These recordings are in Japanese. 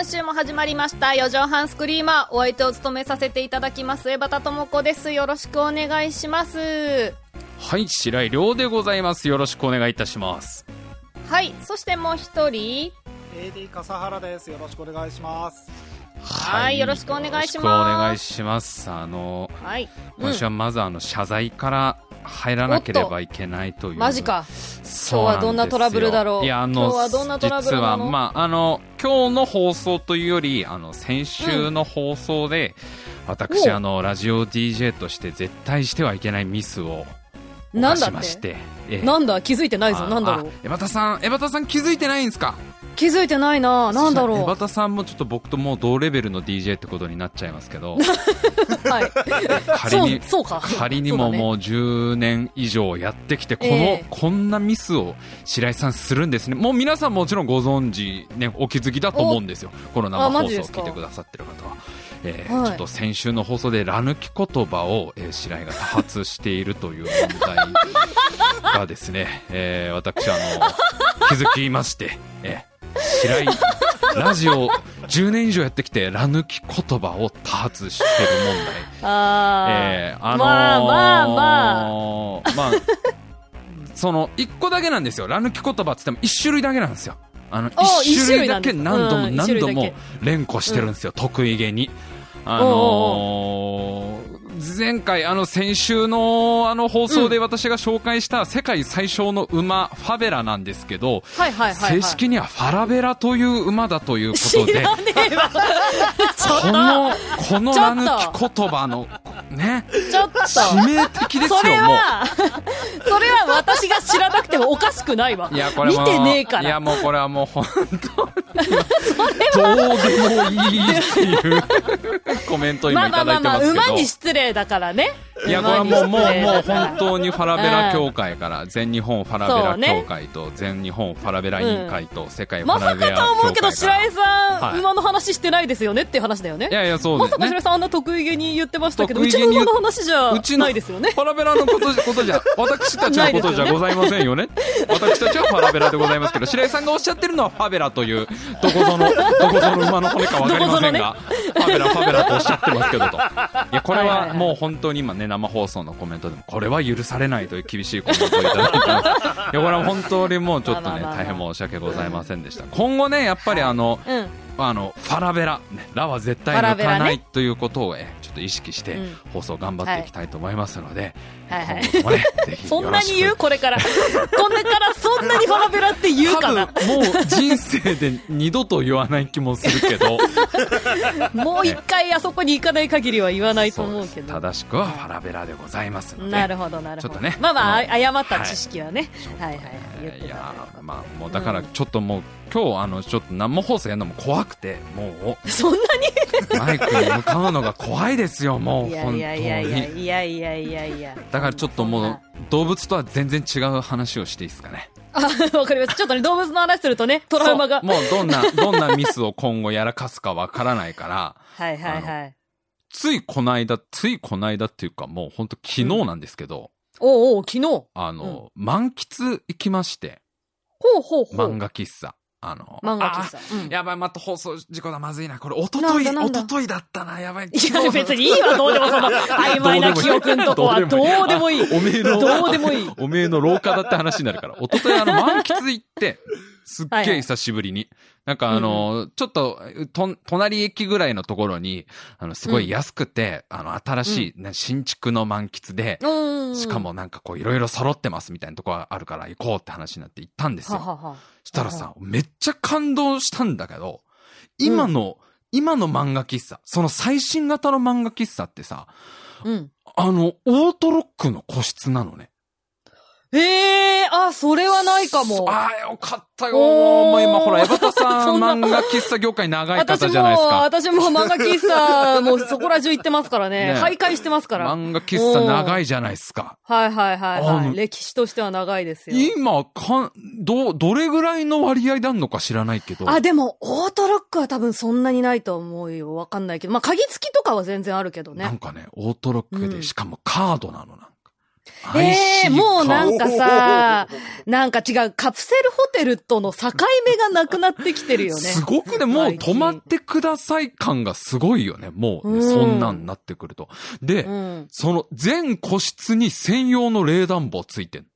今週も始まりました。4畳半スクリーマー。お相手を務めさせていただきます。江端智子です。よろしくお願いします。はい白井亮でございます。よろしくお願いいたします。はいそしてもう一人。AD 笠原です。よろしくお願いしますはいよろしくお願いします。お願いします。あのはい、今週はまずあの謝罪から入らなければいけないという。マジか。今日はどんなトラブルだろう。いやあの今日はどんなトラブル実はまああの今日の放送というよりあの先週の放送で、私おあのラジオ DJ として絶対してはいけないミスをなんだしてて。ええ。なんだ？気づいてないぞ。あなんだろう。あ江端さん江端さん気づいてないんですか？気づいてないな。なんだろう。江端さんもちょっと僕ともう同レベルの DJ ってことになっちゃいますけど。はい。仮にそうか。仮にももう10年以上やってきてこの、ええ。こんなミスを白井さんするんですね。もう皆さんもちろんご存知、ね、お気づきだと思うんですよ。この生放送を聞いてくださってる方は。えーはい。ちょっと先週の放送でラ抜き言葉を、えー白井が多発しているという問題がですね、えー私あの 気づきまして、えー白井ラジオ10年以上やってきてラ抜き言葉を多発してる問題。あー、えーあのーまあまあまあ。まあその1個だけなんですよ。ラ抜き言葉っつっても1種類だけなんですよ。あのあ1種類だけ何度もうん何度も連呼してるんですよ、得意げに。あのー前回、あの、先週の、あの、放送で私が紹介した世界最小の馬、ファベラなんですけど、正式にはファラベラという馬だということで、知らねえわ。ちょっこの、この抜き言葉の、ね、とちょっと致命的ですよ、それ。は、それは私が知らなくてもおかしくないわ。いや、これも見てねえから。いや、もうこれはもう本当に、どうでもいいっていう コメントを今いただまあまあまあまあ、いてますけど。馬に失礼だからね。いや、これはもう、もう、もう本当にファラベラ協会から、全日本ファラベラ協会と、全日本ファラベラ委員会と、世界フまさァラベラ協会かと思うけど、白井さん、はい馬の話してないですよねっていう話だよね。いやいや、そうまですね。さかさんあんな得意げに言ってましたけど、うちの馬の話じゃうちのないですよね。ファラベラのことじことじゃ、私たちのことじゃございませんよね。私たちはファラベラでございますけど、白井さんがおっしゃってるのはファベラという、どこぞの、どこぞの馬の骨かわかりませんが、ファベラ、ファベラとおっしゃってますけどと。いや、これはもう本当に今ね、生放送のコメントでも、これは許されないという厳しいコメントをいただいてます。いや、これは本当にもうちょっとね、大変申し訳ございませんでした。今後ね、やっぱりあの、うん。あの、ファラベラ、ね、ラは絶対抜かないということを、えちょっと意識してうん。放送頑張っていきたいと思いますので、はいはい今後ともね、そんなに言ようこれから。これからそんなにファラベラって言うかな多分もう人生で二度と言わない気もするけど、もう一回あそこに行かない限りは言わないと思うけど。正しくはファラベラでございますので。なるほど、なるほど。ちょっとねまあまあ、誤った知識はね。はいはい。言ってたいやーまあもうだからちょっともう、今日あのちょっと生放送やるのも怖くてもそんなに？うマイクに向かうのが怖いですよもういや本当いやいやいやにいやいやいやいや。だからちょっともう動物とは全然違う話をしていいですかねあ、わかります。ちょっとね、動物の話するとね、トラウマが。もうどんな どんなミスを今後やらかすかわからないからはいはいはい。ついこの間ついこの間っていうかもう本当昨日なんですけど、おうおう、昨日。あの、満喫行きましてほうほうほう。漫画喫茶あの漫画喫茶あ。うんやばい、また放送事故だ、まずいな。これ、おととい、おとといだったな、やばい。いや、別にいいわ、どうでもその、曖昧な記憶んとこは、どうでもいい。おめえの、どうでもいい。おめえの廊下だって話になるから。おととい、あの、満喫行って、すっはいはいげえ久しぶりに。なんかあの、ちょっと、と、隣駅ぐらいのところに、あの、すごい安くて、あの、新しい、ね新築の満喫で、うん。しかもなんかこう、いろいろ揃ってますみたいなとこがあるから行こうって話になって行ったんですよ。ははは。したらさ、めっちゃ感動したんだけど、今の、今の漫画喫茶、その最新型の漫画喫茶ってさ、うん。あの、オートロックの個室なのね。ええあ、それはないかも。ああ、よかったよ。もう今ほら、エバタさん そんな漫画喫茶業界長い私も、方じゃないですか。私も漫画喫茶、もう そこら中行ってますからね。ね徘徊してますから。漫画喫茶長いじゃないですか。はいはいはいはい。歴史としては長いですよ。今、かん、ど、どれぐらいの割合であんのか知らないけど。あ、でも、オートロックは多分そんなにないと思うよ。わかんないけど。まあ、鍵付きとかは全然あるけどね。なんかね、オートロックで、うんしかもカードなのなええもうなんかさ、なんか違う、カプセルホテルとの境目がなくなってきてるよね。すごくね、もう泊まってください感がすごいよね。もうね、うんそんなんなってくると。で、うん。その全個室に専用の冷暖房ついてん。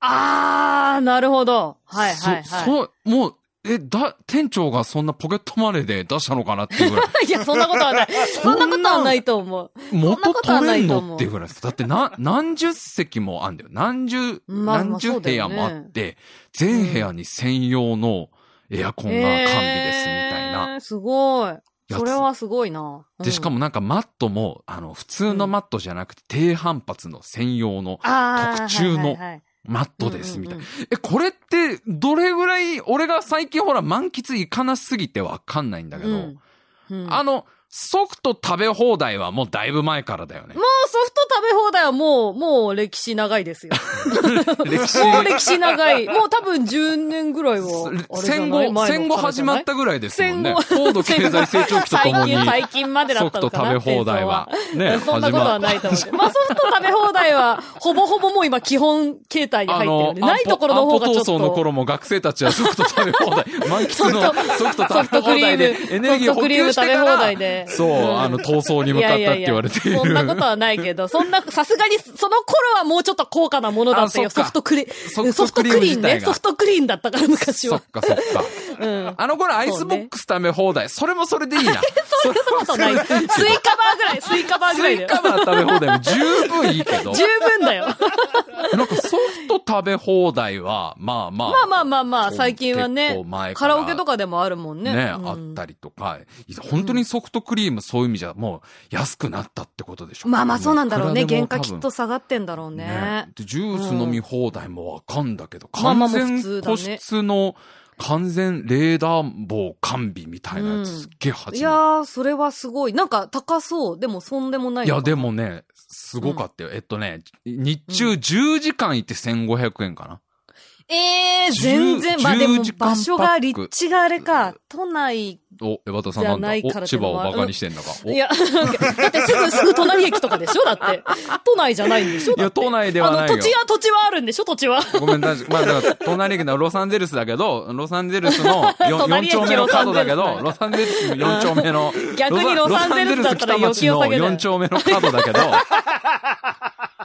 あー、なるほど。はいはいはい。そ、そ、もう、え、だ、店長がそんなポケットマネーで出したのかなっていうぐらい。いや、そんなことはない。そんなことはないと思う。元取れんのっていうぐらいです。だってな、何十席もあんだよ。何十、まあまあ何十部屋もあって、全部屋に専用のエアコンが完備ですみたいなえー。すごい。それはすごいな。で、しかもなんかマットも、あの、普通のマットじゃなくて、低反発の専用の特注のマットです、みたいな。うんえ、これって、どれぐらい、俺が最近ほら満喫いかなすぎてわかんないんだけど、うん。うん。あの、ソフト食べ放題はもうだいぶ前からだよねも。うソフト食べ放題はもう、もう歴史長いですよ。歴史もう歴史長い。もう多分10年ぐらいは。戦後、戦後始まったぐらいですもんね。戦高度経済 成長期とともに最近、最近までだソフトったのかな食べ放題は。ね、そんなことはないと思う。まあソフト食べ放題は、ほぼほぼもう今基本形態に入ってるんで、ないところの方がちょっアンポ闘争のと。頃も学生たちはソフト食べ放題、満喫のソフトソフ食べトクリー放題でム、エネルギーを補給してから、そう、んあの、闘争に向かったって言われている。そんなことはないけど、そんな、さすがに、その頃はもうちょっと高価なものだったよ。ソフトクリ、ソソフトクリームね。ソフトクリームだったから昔はそっ。かそっか。うん。あの頃アイスボックス食べ放題、それもそれでいいな。それもことない。スイカバーぐらい、スイカバーぐらい。スイカバー食べ放題も十分いいけど。十分だよ。なんかソフト食べ放題は、まあまあ。まあまあまあまあ、最近は結ねカラオケとかでもあるもんね。ね、うんあったりとか、本当にソフトクリームそういう意味じゃもう安くなったってことでしょ。まあまあそうなんだろうね。原価きっと下がってんだろうね。で、ジュース飲み放題もわかんだけど、まあまあ完まあ普通全個だね室の完全冷暖房完備みたいなやつうんすっげえ初めいやー、それはすごい。なんか高そう。でもそんでもないいや、でも。もね、すごかったよ。えっとね、日中10時間行って1500円かな。ええー、10全然、まあでも10時間場所が、立地があれか。都内、お、エバタさんなんだ千葉をバカにしてんのか。おいや、だってすぐ、すぐ隣駅とかでしょ？だって。都内じゃないんでしょ？いや、都内ではないあの、よ。土地は、土地はあるんでしょ？土地は。ごめんなさい。まあ、だから、隣駅のロサンゼルスだけど、ロサンゼルスの 4, 隣駅丁目の角だけど、ロ ロサンゼルスの4丁目の、逆にロサンゼルスだったら余計良さげだよロサンゼルス北町の4丁目の角だけど、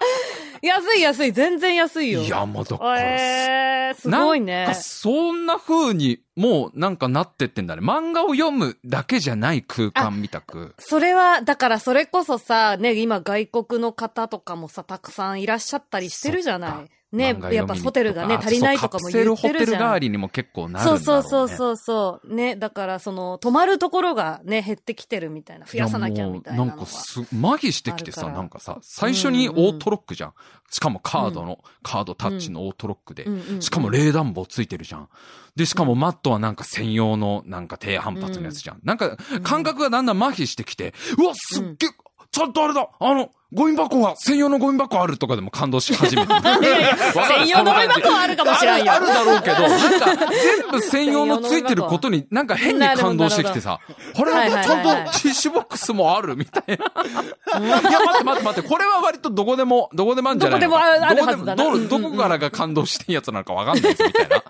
安い安い、全然安いよ。いや、もうだから、えー、すごいねなんか。そんな風に、もうなんかなってってんだね。漫画を読むだけじゃない空間みたく。それは、だからそれこそさ、ね、今外国の方とかもさ、たくさんいらっしゃったりしてるじゃない。ねやっぱホテルがね、あ足りないとかも言ってるじそうカプセルホテル代ゃん。わりにも結構なるんだろそううね。そうそうそうそう。ね、だからその、泊まるところがね、減ってきてるみたいな。増やさなきゃみたいななんかす、麻痺してきてさ、なんかさ、最初にオートロックじゃん。しかもカードの、カードタッチのオートロックで。うんうんうんしかも冷暖房ついてるじゃん。で、しかもマットはなんか専用のなんか低反発のやつじゃん。なんか、感覚がだんだん麻痺してきて、うわ、すっげえ、ちゃんとあれだあの、ゴミ箱が、専用のゴミ箱あるとかでも感動し始めて。専用のゴミ箱はあるかもしれんよ。あるだろうけど、なんか、全部専用のついてることに、なんか変に感動してきてさ、あれはいはいちゃんとティッシュボックスもあるみたいな。いや、待って待って待って、これは割とどこでも、どこでもあるんじゃないのどこでもあるはずだなどこからが感動してんやつなのかわかんないです、みたいな。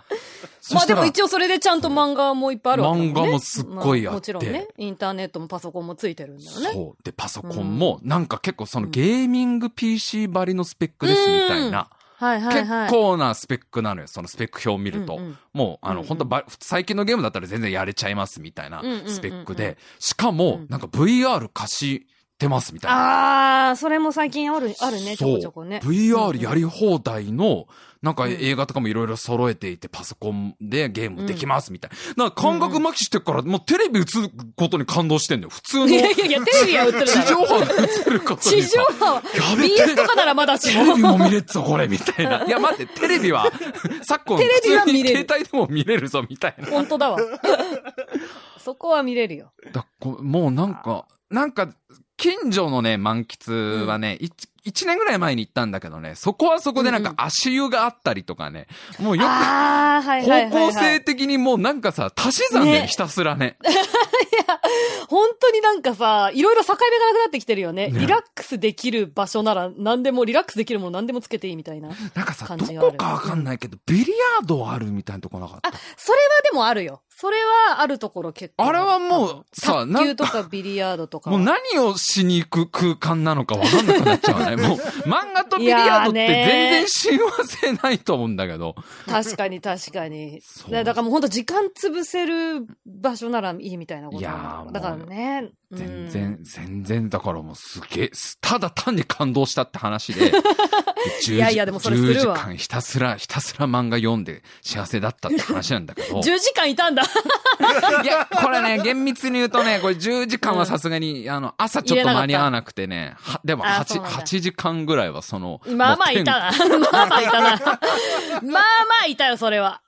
まあでも応、一応それでちゃんと漫画もいっぱいあるわけね。漫画もすっごいあってまもちろんね。インターネットもパソコンもついてるんだよね。そう。で、パソコンも、なんか結構そのゲーミング PC ばりのスペックですみたいな。はいはいはい。結構なスペックなのよ、そのスペック表を見ると。うんうんもう、あの、うんうん本当ば最近のゲームだったら全然やれちゃいますみたいなスペックで、しかも、なんか VR 貸してますみたいな。ああ、それも最近ある、あるね、ちょこちょこね。VR やり放題の、なんか映画とかもいろいろ揃えていて、パソコンでゲームできますみたいな。なんか感覚麻痺してるから、もうテレビ映ることに感動してんだよ。普通のいやいやいや、テレビは映る。地上波で映ることに地さ。上波は、やべ BS とかならまだしテレビも。も見れっぞ、これ、みたいな。いや、待って、テレビは、昨今、テレビは見れる携帯でも見れるぞ、みたいな。本当だわ。そこは見れるよ。だこもうなんか、なんか、近所のね、満喫はね、一1年ぐらい前に行ったんだけどね、そこはそこでなんか足湯があったりとかね、もうよく、ああ、はいはいはい、はい。方向性的にもうなんかさ、足し算でねひたすらね。本当になんかさ、いろいろ境目がなくなってきてるよね。ねリラックスできる場所なら何でも、リラックスできるもの何でもつけていいみたいな。なんかさ、どこかわかんないけど、ビリヤードあるみたいなとこなかった？あ、それはでもあるよ。それはあるところ結構。あれはもうさ卓球とかビリヤードとかは。もう何をしに行く空間なのかわかんなくなっちゃうね。もう漫画とビリヤードって全然親和性ないと思うんだけど。確かに確かに。だだからもう本当時間潰せる場所ならいいみたいなこといやなんーだだからね。全然、全然、だからもうすげえ、すただ単に感動したって話で、で10いやいやでもそれす10時るわ間ひたすら、ひたすら漫画読んで幸せだったって話なんだけど。うん。10時間いたんだ。いや、これね、厳密に言うとね、これ10時間はさすがに、あの、朝ちょっと間に合わなくてね、はでも8、あそうなんだ8時間ぐらいはその、まあまあいたな。まあまあいたな。まあまあいたよ、それは。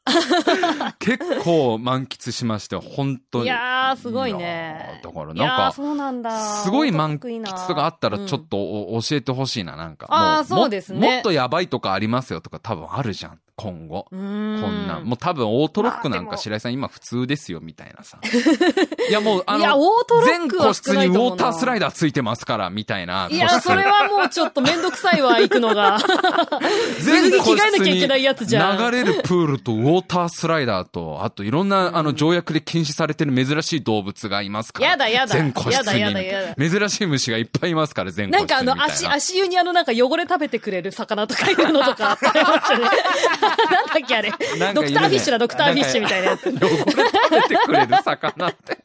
結構満喫しまして、本当に。いやー、すごいいねだからなんか、そうなんだ。すごい満喫とかあったらちょっとお教えてほしいな、なんか。もあーそうですねももっとやばいとかありますよとか多分あるじゃん、今後。こんなん。もう多分オートロックなんか白井さん今普通ですよ、みたいなさ。いやもうあの、全個室にウォータースライダダーついてますから、みたいな。いや、それはもうちょっとめんどくさいわ、行くのが。全水着着替えなきゃいけないやつじゃん流れるプールとウォータースライダーと、あといろんな、あの条約で禁止されてる珍しい動物がいますから。やだやだ全個室に。やだやだや珍しい虫がいっぱいいますから、全個室に。なんかあの、足、足湯にあの、なんか汚れ食べてくれる魚とかいうのとかあったりましたね。なんだっけあれ。ドクターフィッシュだ、ドクターフィッシュみたいなやつ。汚れ食べてくれる魚って。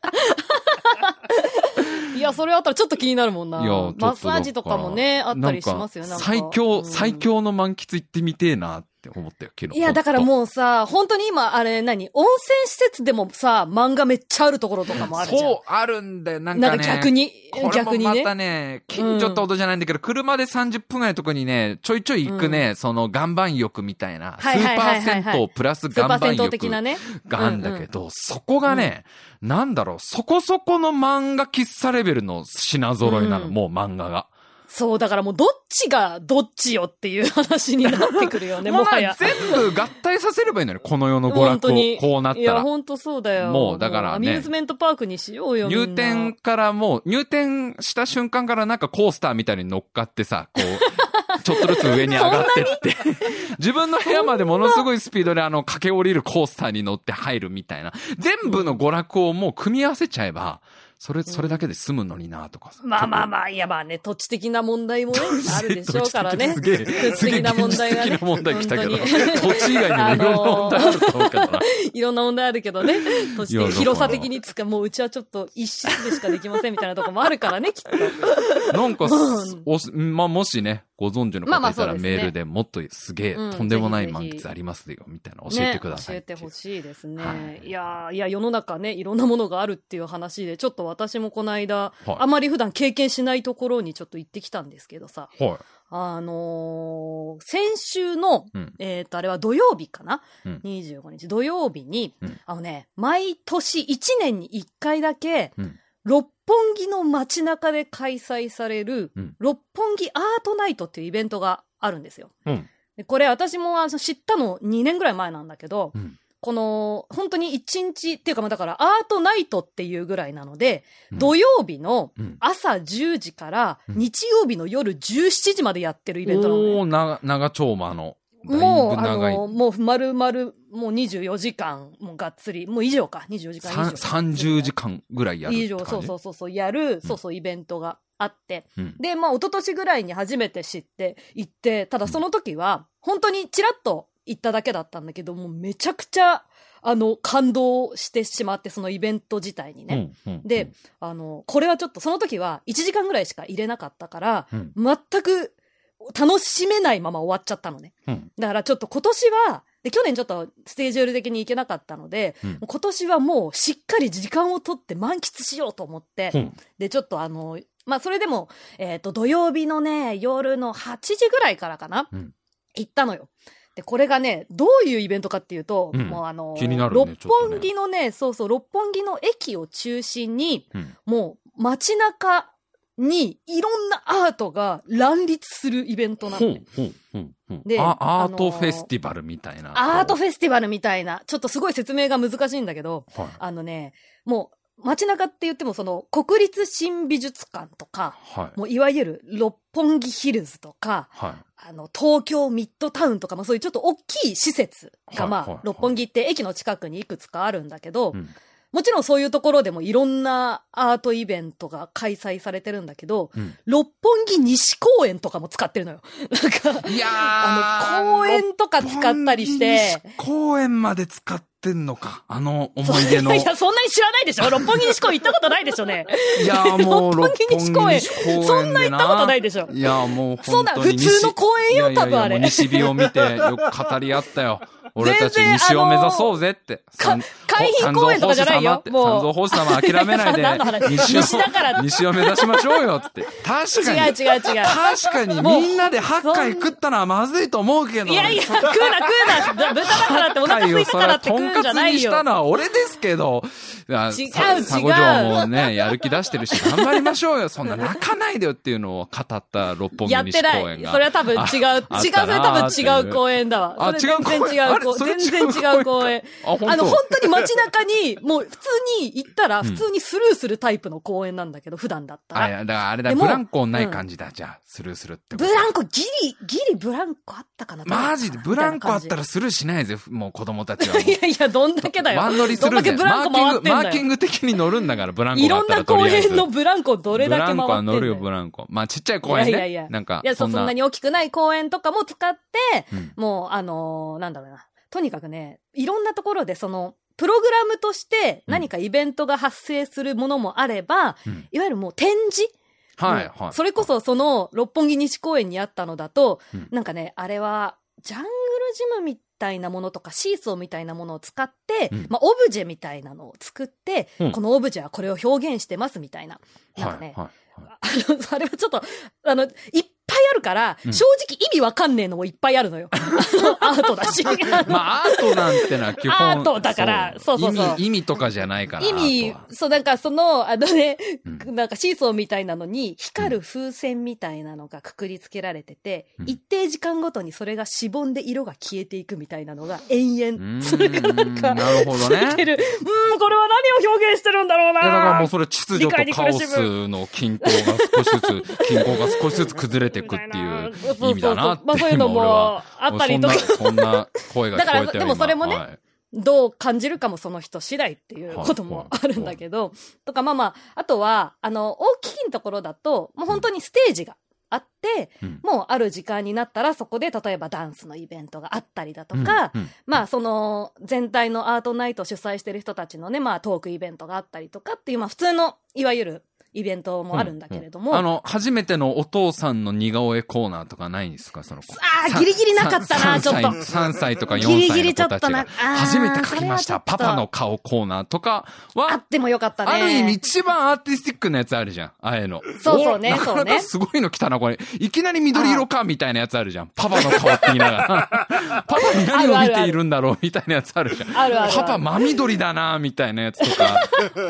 それあったらちょっと気になるもんな。マッサージとかもね、あったりしますよね。最強、うん最強の満喫行ってみてえなって思ったよ、昨日。いや、だからう。もうさ、本当に今、あれ何、温泉施設でもさ、漫画めっちゃあるところとかもあるじゃん。そう、あるんだよ。なんなんかね。か逆に、逆にまたね。ね、近所ってことじゃないんだけど、車で30分ぐらいのとこにね、ちょいちょい行くね、その岩盤浴みたいな、スーパー銭湯プラス岩盤浴的なね。があるんだけど、そこがね、なんだろう、そこそこの漫画喫茶レベルの品揃えなの、うんもう漫画が。そう、だからもうどっちがどっちよっていう話になってくるよね、もはや。全部合体させればいいのよ、この世の娯本楽を。こうなったいや、ら。本当そうだよ。もうだからねアミューズメントパークにしようよ、みんな入店からもう、入店した瞬間からなんかコースターみたいに乗っかってさ、こう、ちょっとずつ上に上がってって、自分の部屋までものすごいスピードであの、駆け下りるコースターに乗って入るみたいな。全部の娯楽をもう組み合わせちゃえば、それ、それだけで済むのになとかさ。まあまあまあ、いやまあね、土地的な問題もね、あるでしょうからね。すげえ、土地的な問現題が的な問題来たけど、土地以外にもいろんな問題あると思うけどな。いろんな問題あるけどね。土地広さ的につか、もううちはちょっと一室でしかできませんみたいなとこもあるからね、きっと。なんかうん、おすまあ、もしね、ご存知の方いたらメールでもっとすげえ、うんとんでもない満喫ありますよ、みたい。な教えてくださいね。教えてほしいですね。はい。い、やーいや、世の中ね、いろんなものがあるっていう話で、ちょっと私もこの間、はい。あまり普段経験しないところにちょっと行ってきたんですけどさ、はあのー先週の、うん。えっ、と、あれは土曜日かな、うん ?25 日。土曜日に、うん。あのね、毎年1年に1回だけ、うん六本木の街中で開催される、うん六本木アートナイトっていうイベントがあるんですよ。い。うん。でこれ私も知ったの2年ぐらい前なんだけど、うんこの、本当に1日っていうか、まあだからアートナイトっていうぐらいなので、うん土曜日のうん朝10時からうん日曜日の夜17時までやってるイベントなのね。長丁場の。もう、あ。の、もう丸々、もう24時間、もうがっつり、もう以上か、24時間以上。さん30時間ぐらいやる以上、そうそううそうそう、やる、そうそう、イベントがあって。うん。で、まあ、一昨年ぐらいに初めて知って行って、ただその時は、本当にチラッと行っただけだったんだけど、もうめちゃくちゃ、あの、感動してしまって、そのイベント自体にね。うんうんで、あの、これはちょっと、その時は1時間ぐらいしか入れなかったから、うん全く楽しめないまま終わっちゃったのね。うん。だからちょっと今年は、で、去年ちょっとステージュール的に行けなかったので、うん。今年はもうしっかり時間をとって満喫しようと思って、うん。で、ちょっとあの、まあ、それでも、えっ、と、土曜日のね、夜の8時ぐらいからかな、うん。行ったのよ。で、これがね、どういうイベントかっていうと、うん。もうあの、ね。六本木のね、そうそう、六本木の駅を中心に、うん。もう街中にいろんなアートが乱立するイベントなのね。ほうほうほうであアートあのーフェスティバルみたいな。アートフェスティバルみたいな、ちょっとすごい説明が難しいんだけど、はい。あのね、もう街中って言ってもその国立新美術館とか、はい。もういわゆる六本木ヒルズとか、はい。あの、東京ミッドタウンとかもそういうちょっと大きい施設が、まあ、六本木って駅の近くにいくつかあるんだけど、うんもちろんそういうところでもいろんなアートイベントが開催されてるんだけど、うん六本木西公園とかも使ってるのよ。なんか、いやーあの、公園とか使ったりして、公園まで使ってんのか？あの思い出の。いや、そんなに知らないでしょ六本木西公園行ったことないでしょね。いやーもう六本木西公園そんな行ったことないでしょいやーもう本当に西普通の公園よいやいやいや多分あれもう西日を見てよく語り合ったよ。俺たち西を目指そうぜって。か三海浜公園とかじゃないよ三もう蔵法師様諦めないで。西を西だから西を目指しましょうよって。確かに。違う違う違う。確かにみんなで8回食ったのはまずいと思うけど。いやいや、食うな食うな。豚だからってお腹空いたからって食うんじゃないよにした。のは俺ですけど。違うさ違う佐護城もね、やる気出してるし、頑張りましょうよ。そんな泣かないでよっていうのを語った六本木やって西ない。公園が。それは多分違う。違う、それ多分違う公園だわ。あ違う公園？全然違うれそれ園。全然違う公園。あ、本当？あの、本当に街中に、もう普通に行ったら、ん普通にスルーするタイプの公園なんだけど、普段だったあ、いら。や、だからあれだ、ブランコない感じだ。じゃあ、スルーするってことブランコ、ギリ、ギリブランコあったかなマジで、ブランコあったら。らスルーしないぜ、もう子供たちは。いやいや、どんだけだよ。ワン乗りするぜ。どんだけブランコ回ってんマーキング、マーキン。グ的に乗るんだから、ブランコいろんな公園のブランコどれだけ回ってんブランコは乗るよ、だブランコ。まあ、ちっちゃい公園ね。いやいやいやなんか、いや、そんなに大きくない公園とかも使って、うんもう、あのーなんだろうな。とにかくね、いろんなところでその、プログラムとして何かイベントが発生するものもあれば、うん。いわゆるもう展示？はい、はい。それこそその六本木西公園にあったのだと、うん。なんかね、あれは、ジャングルジムみたいなものとか、シーソーみたいなものを使って、うん。まあ、オブジェみたいなのを作って、うん。このオブジェはこれを表現してますみたいな。なんかね、はい、はい。あの、あれはちょっと、あの、いっぱいあるから、うん正直意味わかんねえのもいっぱいあるのよ。アートだし。まあ、アートなんてのは基本。アートだからそうそうそう意味、意味とかじゃないから。意味そう、なんかその、あのね、うんなんかシーソーみたいなのに、光る風船みたいなのがくくりつけられてて、うん一定時間ごとにそれがしぼんで色が消えていくみたいなのが延々、んそれがなんか、なるほどね。うーん、これは何を表現してるんだろうなだからもうそれ秩序とカオスの均衡が少しずつ、均衡が少しずつ崩れていくっていう意味だなってまあそういうのもあったりとか。そんな、声が聞こえだからでもそれもね今はい。どう感じるかもその人次第っていうこともあるんだけど、とかまあまあ、あとは、あの、大きいところだと、もう本当にステージがあって、うん。もうある時間になったらそこで例えばダンスのイベントがあったりだとか、うんうんまあその全体のアートナイトを主催してる人たちのね、まあトークイベントがあったりとかっていう、まあ普通のいわゆるイベントもあるんだけれども、あの、初めてのお父さんの似顔絵コーナーとかないんですか？その子。あーギリギリなかったな、ちょっと。3歳とか4ギリギ歳リちょっとな初めて描きました。パパの顔コーナーとかあはっ、てもよかったね。ある意味一番アーティスティックなやつあるじゃん。ああいうの。そうそうねそうねすごいの来たな、これ。いきなり緑色か、みたいなやつあるじゃん。パパの顔って言いながら。パパに何を見ているんだろう、みたいなやつあるじゃん。あるあるパパ真緑だな、みたいなやつとか、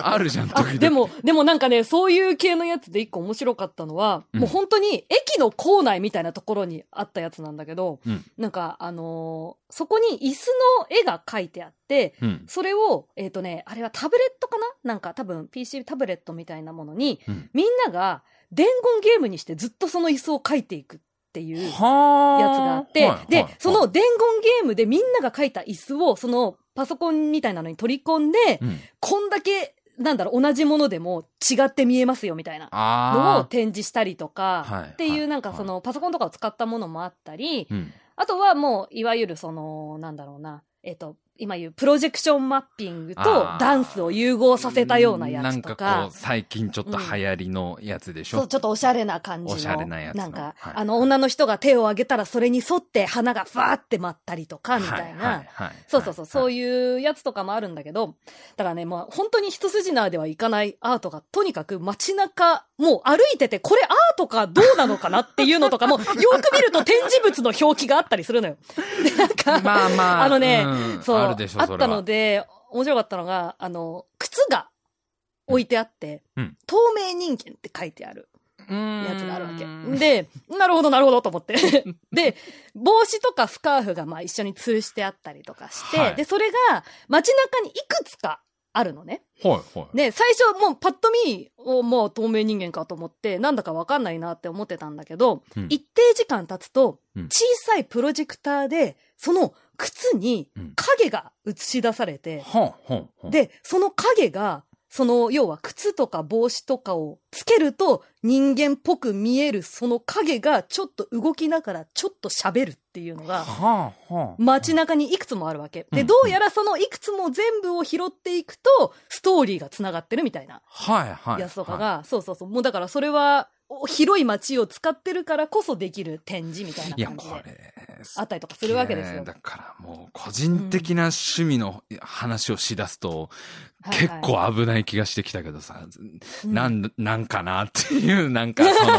あるじゃん、時あ々。でも、でもなんかね、そういう系のやつで一個面白かったのは、うん。もう本当に駅の構内みたいなところにあったやつなんだけど、うん。なんかあのーそこに椅子の絵が描いてあって、うん。それを、えっ、とね、あれはタブレットかな？なんか多分 PC タブレットみたいなものに、うん。みんなが伝言ゲームにしてずっとその椅子を描いていくっていうやつはがあって、で、その伝言ゲームでみんなが描いた椅子をそのパソコンみたいなのに取り込んで、うん。こんだけ、なんだろう、同じものでも違って見えますよみたいなのをあ展示したりとか、はい。っていうなんかはい。そのパソコンとかを使ったものもあったり。あとはもういわゆるその、なんだろうな、えっ、と、今言うプロジェクションマッピングとダンスを融合させたようなやつとなんかかこう、、最近ちょっと流行りのやつでしょ、そう、ちょっとおしゃれな感じの。おしゃれなやつのんか、はいあの、女の人が手を挙げたらそれに沿って花がふわーって舞ったりとか、みたいな。はいはいそうそうそう、そういいうやつとかもあるんだけど、だからね、もう本当に一筋縄ではいかないアートが、とにかく街中、もう歩いてて、これアートかどうなのかなっていうのとかも、よく見ると展示物の表記があったりするのよ。で、なんか、まあまあ。あのね、うんそう、あったので、面白かったのが、あの、靴が置いてあって、うん透明人間って書いてある。やつがあるわけ。で、なるほどなるほどと思って。で、帽子とかスカーフがまあ一緒に吊るしてあったりとかして、はいで、それが街中にいくつかあるのね。はいはい。で、最初もうパッと見、おもう透明人間かと思って、なんだかわかんないなって思ってたんだけど、うん一定時間経つとうん、小さいプロジェクターで、その靴にうん影が映し出されて、はあ、はあ、はあ。、で、その影が、その、要は靴とか帽子とかをつけると人間っぽく見えるその影がちょっと動きながらちょっと喋るっていうのが。街中にいくつもあるわけ。で、うんどうやらそのいくつも全部を拾っていくとストーリーが繋がってるみたいなはいはい。やつとかが、そうそうそう。もうだからそれはお広い街を使ってるからこそできる展示みたいいや、な感じでこれ、あったりとかするわけですよ。だからもう、個人的な趣味の話をしだすと、結はい構危ない気がしてきたけどさ、うんなん、なんかなっていう、なんかその、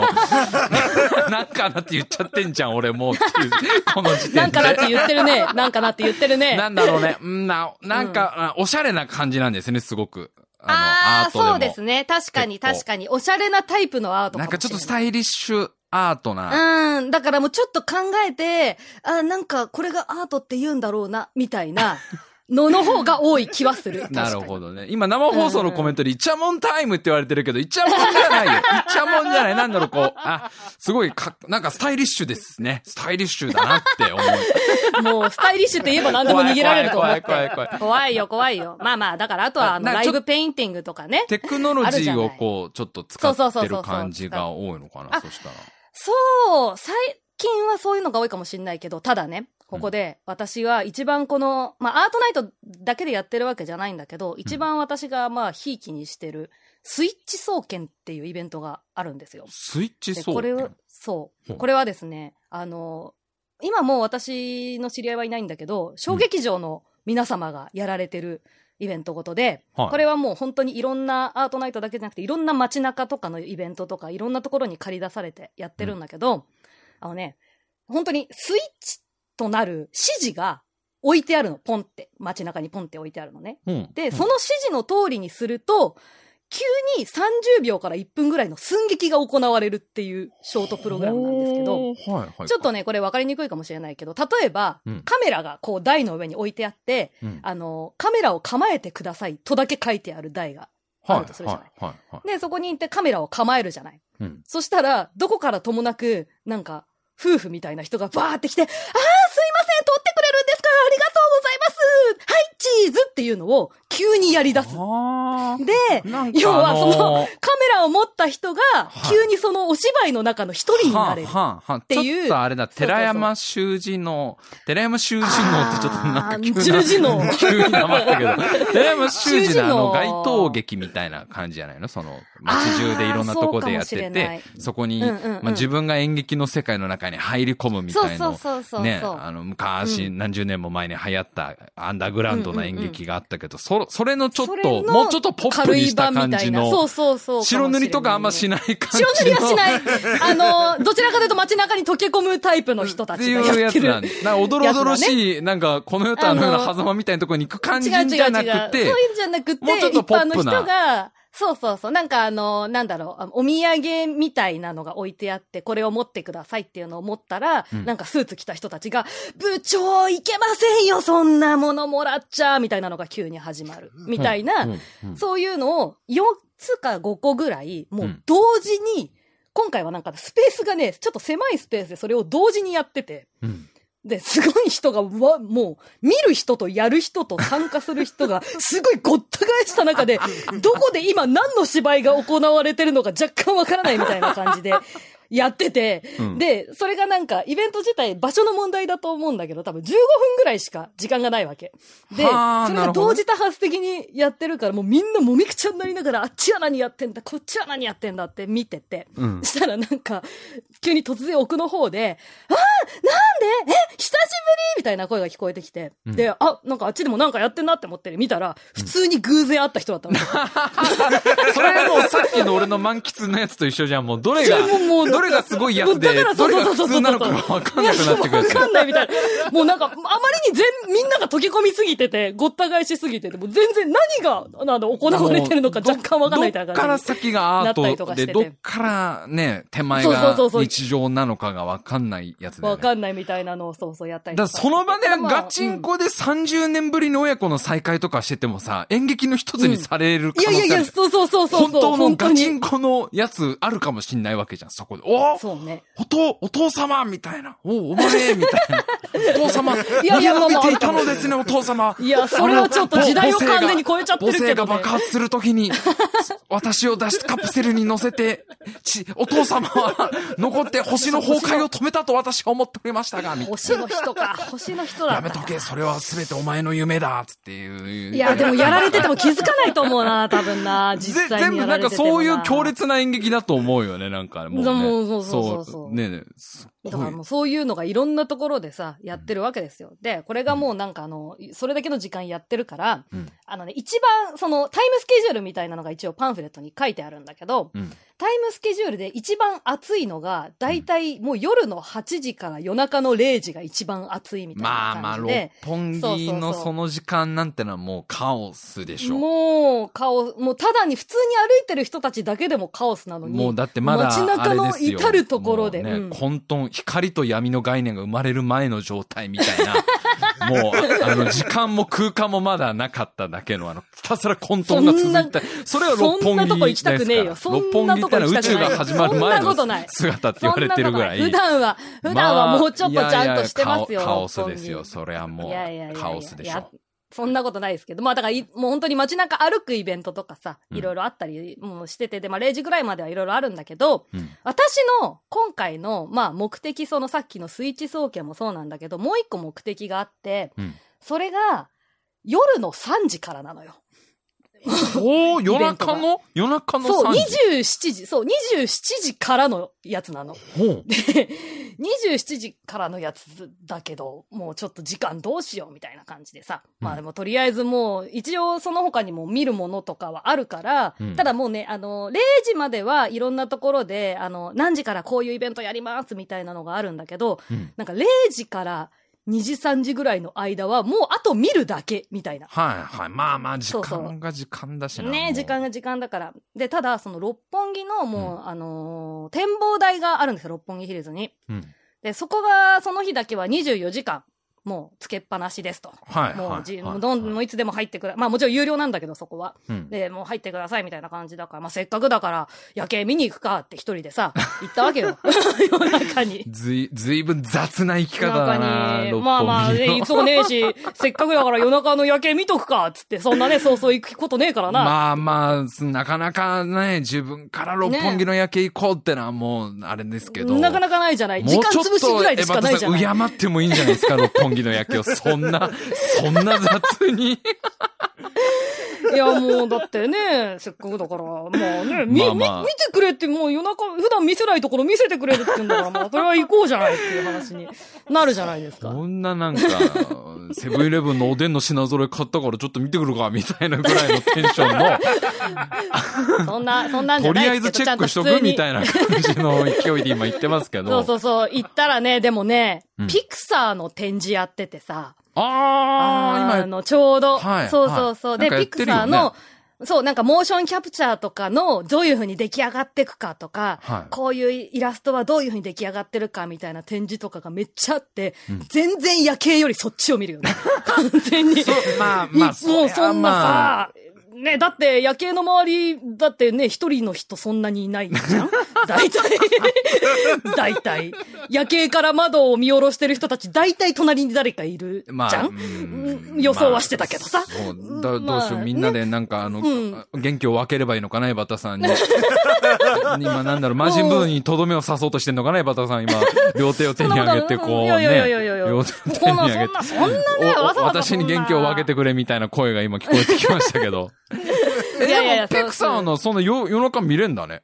なんかなって言っちゃってんじゃん、俺もうっていう、この時点で。なんかなって言ってるね。なんかなって言ってるね。なんだろうね。うんな、なんか、おしゃれな感じなんですね、すごく。あの、あ。そうですね。確かに確かに。おしゃれなタイプのアートかなんかちょっとスイタイリッシュアートな。うん。だからもうちょっと考えて、あなんかこれがアートって言うんだろうな、みたいな のの方が多い気はする。なる。ほどね。今生放送のコメントで、イチャモンタイムって言われてるけど、イチャモンじゃないよ。イチャモンじゃない。なんだろう、こう、あ、すごいか、なんかスタイリッシュですね。スタイリッシュだなって思う。もうスタイリッシュって言えば何でも逃げられると思って。怖い怖い怖い怖い怖いよ、怖いよ。まあまあ、だからあとはあの、ライブペインティングとかね。テクノロジーをこう、ちょっと使ってる感じが多いのかな、あそしたら。そう、最近はそういうのが多いかもしれないけど、ただね、ここで私は一番この、まあアートナイトだけでやってるわけじゃないんだけど、一番私がまあひいきにしてる、スイッチ総研っていうイベントがあるんですよ。スイッチでそう。これを、そう。これはですね、あの、今もう私の知り合いはいないんだけど、小劇場の皆様がやられてるイベントごとで、はいこれはもう本当にいろんなアートナイトだけじゃなくて、いろんな街中とかのイベントとか、いろんなところに借り出されてやってるんだけど、あのね、本当にスイッチとなる指示が置いてあるの、ポンって。街中にポンって置いてあるのね。うん。で、その指示の通りにすると、急に30秒から1分ぐらいの寸劇が行われるっていうショートプログラムなんですけど、はいはい。ちょっとね、これ分かりにくいかもしれないけど、例えば、うんカメラがこう台の上に置いてあって、うん、あの、カメラを構えてくださいとだけ書いてある台があはいるとするじゃない。はいはいはい。で、そこに行ってカメラを構えるじゃない。うん。そしたら、どこからともなく、なんか、夫婦みたいな人がバーって来て、あー、すいません、撮ってくれるんですか？ありがとうございますはい、チーズっていうのを急にやり出す。あで、要はあのーそのカメラを持った人がはい急にそのお芝居の中の一人になれる。はあはあはあていうちょっとあれだ、寺山修司の、寺山修司のってちょっとなんか急な。修司の急になまったけど。寺山修司のあの街頭劇みたいな感じじゃないの？その、街中でいろんなとこでやってて、そこに、うんうんうんまあ自分が演劇の世界の中に入り込むみたいな。そうそう。ね、あの、昔、うん何十年も前に流行ったアンダーグラウンドな演劇があったけど、そ、それのちょっと、もうちょっとポップにした版みたいな。感じの、そうそうそう。白塗りとかあんましない。感じの。白塗りはしない。あの、どちらかというと街中に溶け込むタイプの人たちがいうやってる。やつなんで。なんか、おどろおどろしい、なんか、この世とあの世の狭間みたいなところに行く感じ違う違う違う。じゃなくて、そういうんじゃなくて、もうちょっとポップな一般の人が、そうそうそう。なんかあの、なんだろう、あお土産みたいなのが置いてあって、これを持ってくださいっていうのを持ったら、うん。なんかスーツ着た人たちが、部長いけませんよ、そんなものもらっちゃ、みたいなのが急に始まる。みたいな、うん。うん。そういうのを4つか5個ぐらい、もううん。同時に、今回はなんかスペースがね、ちょっと狭いスペースでそれを同時にやってて、うんで、すごい人が、わ、もう、見る人とやる人と参加する人が、すごいごった返した中で、どこで今何の芝居が行われてるのか若干わからないみたいな感じで、やってて、うん。で、それがなんか、イベント自体場所の問題だと思うんだけど、多分15分ぐらいしか時間がないわけ。で、それが同時多発的にやってるから、もうみんなもみくちゃになりながら、あっちは何やってんだ、こっちは何やってんだって見てて、うん。そしたらなんか、急に突然奥の方で、あーなんで？え久しぶり？みたいな声が聞こえてきて、うん。で、あ、なんかあっちでもなんかやってんなって思って見たら、普通に偶然会った人だったの。それもうさっきの俺の満喫のやつと一緒じゃん。もうどれが、どどれがすごいやつで、だからどれがそうそうそうそう普通なのかがわかんなくなってくるわかんないみたいな。もうなんか、あまりに全、みんなが溶け込みすぎてて、ごった返しすぎてて、もう全然何が、あの、行われてるのか若干わかんないみたいなどっから。先がアートで、どっからね、手前が日常なのかがわかんないやつだよね。わかんないみたいなのをそうそうやったり。だその場でまあガチンコで30年ぶりの親子の再会とかしててもさ、演劇の一つにされる可いやいやいや、能性あるじゃんそうそうそうそう。本当のガチンンコのやつあるかもしんないわけじゃん、そこで。おそうね。お父、お父様みたいな。おお前みたいな。お父様、いやいや伸び伸びていたのですね、お父様。いやそれはちょっと時代を完全に超えちゃってるけどね母性が爆発するときに、私を出しカプセルに乗せて、ち、お父様は残って星の崩壊を止めたと私は思っておりましたが、みたいな星の人か。星の人だ。やめとけ、それは全てお前の夢だ、つっていう。いや、でもやられてても気づかないと思うな、多分な。実ぜ際全部なんかにやられててもそういう強烈な演劇だと思うよね、なんかもう、ね。そうそうそうそうねえねだからもうそういうのがいろんなところでさ、やってるわけですよ。で、これがもうなんかあの、それだけの時間やってるから、うん。あのね、一番そのタイムスケジュールみたいなのが一応パンフレットに書いてあるんだけど、うんタイムスケジュールで一番暑いのが、だいたいもう夜の8時から夜中の0時が一番暑いみたいまあまあ、六な感じで。本木のその時間なんてのはもうカオスでしょ。もう、カオス、もうただに普通に歩いてる人たちだけでもカオスなのに。もうだってまだ街中の。至るところで。ね、うん混沌、光と闇の概念が生まれる前の状態みたいな。もう、あの、時間も空間もまだなかっただけの、あの、ひたすら混沌が続いた。それは六本木そんなとこ行きたくねえよ六本木ってのは宇宙が始まる前の姿って言われてるぐらい。い普段は、普段はもうちょっとちゃんとしてますよ。まあいやいやカオスですよ。それはもうカオスでしょ。そんなことないですけど。まあだからい、もう本当に街中歩くイベントとかさ、うんいろいろあったりもうしてて、で、まあ0時ぐらいまではいろいろあるんだけど、うん私の今回の、まあ目的、そのさっきのスイッチ総研もそうなんだけど、もう一個目的があって、うんそれが、夜の3時からなのよ。おお夜中の？夜中のそう、3時？27時、そう、27時からのやつなの。で、27時からのやつだけど、もうちょっと時間どうしようみたいな感じでさ。まあでもとりあえずもう、一応その他にも見るものとかはあるから、うん。ただもうね、あの、0時まではいろんなところで、あの、何時からこういうイベントやりますみたいなのがあるんだけど、うん。なんか0時から2時3時ぐらいの間は、もうあと見るだけみたいな。はいはい。まあまあ、時そうそう間が時間だしな。もねう時間が時間だから。で、ただ、その六本木のもう、あのー展望台があるんですよ、六本木ヒルズに。うん。で、そこが、その日だけは24時間、もう、つけっぱなしですと。はい。もう、どん、もういつでも入ってくる。まあもちろん有料なんだけど、そこは。うんで、もう入ってくださいみたいな感じだから、まあせっかくだから、夜景見に行くかって一人でさ、行ったわけよ。夜中に。ずい、ずいぶん雑な生き方だな、に、六まあまあ、ね、そうねえし、せっかくだから夜中の夜景見とくか、つって、そんなね、そうそう行くことねえからな。まあまあ、なかなかね、自分から六本木の夜景行こうってのはもう、あれですけど。なかなかないじゃない。時間潰しぐらいでしかないじゃない。敬ってもいいんじゃないですか、六本木の野球を。そんな、そんな雑に。いや、もう、だってね、せっかくだから、まあね、み、まあまあみ見てくれって、もう夜中、普段見せないところ見せてくれるって言うんだから、まあ、それは行こうじゃないっていう話になるじゃないですか。こんななんか、セブンイレブンのおでんの品揃え買ったからちょっと見てくるか、みたいなぐらいのテンションの、そんな、そんなんじゃとりあえないですけど、ちゃんとずチェックしと。くみたいな感じの勢いで今言ってますけど。そうそうそう、行ったらね、でもね、うんピクサーの展示やっててさ、ああ、今、の、ちょうど、はいそうそうそう。はいで、ピクサーの、そう、なんかモーションキャプチャーとかのどういう風に出来上がっていくかとか、はいこういうイラストはどういう風に出来上がってるかみたいな展示とかがめっちゃあって、うん全然夜景よりそっちを見るよね。完全に。そうまあまあいもうそんなまさ、ね、だって夜景の周り、だってね、一人の人そんなにいないじゃん？大体。大体。夜景から窓を見下ろしてる人たち、大体隣に誰かいるじゃん、まあ、予想はしてたけどさ。まあそうだどうしよう、まあみんなでなんかあの、うん元気を分ければいいのかな、エバタさんに。今なんだろう、マジン部分にとどめを刺そうとしてんのかな、エバタさん。今、両手を手に上げて、こういやいやいやいやいね、や両手を手に上げて。そんな、そんな、ね、おわざわざ私に元気を分けてくれみたいな声が今聞こえてきましたけど。え、いやいやいやでも、ペクサーのその夜夜中見れんだね。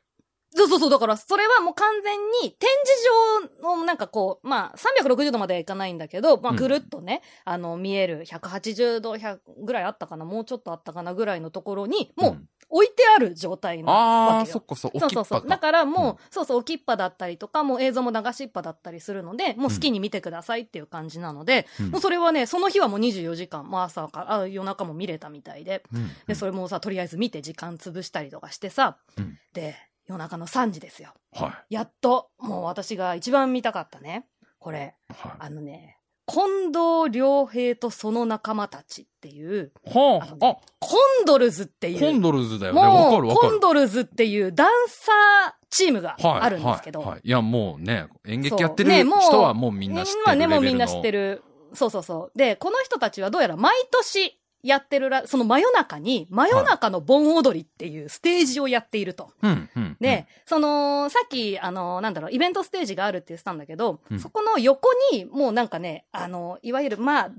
そうそうそう、だから、それはもう完全に展示場のなんかこう、まあ、360度まではいかないんだけど、まあ、うん。ぐるっとね、あの、見える180度100ぐらいあったかな、もうちょっとあったかなぐらいのところに、もう、置いてある状態なああ、わけよ。そっかそう、そうそうそう。だか。からもう、そうそう、置きっぱだったりとか、もう映像も流しっぱだったりするので、もう好きに見てくださいっていう感じなので、うんもうそれはね、その日はもう24時間、もう朝から、あ夜中も見れたみたいで、うんで、それもさ、とりあえず見て時間潰したりとかしてさ、うんで、夜中の3時ですよ。はやっと、もう私が一番見たかったね。これ、い。はあのね、近藤良平とその仲間たちっていう、い。はあ、あコンドルズっていう、コンドルズだよね。わかるわかるコン。ドルズっていうダンサーチームがはい。あるんですけど、はい。はいいや、もうね、演劇やってる人はもうみんな知ってるまあね、もう。みんな知ってる。そうそうそう。で、この人たちはどうやら毎年やってるら、その真夜中に、真夜中の盆踊りっていうステージをやっていると。うん、うん。で、その、さっき、あの、なんだろう、イベントステージがあるって言ってたんだけど、うんそこの横に、もうなんかね、あの、いわゆる、まあ、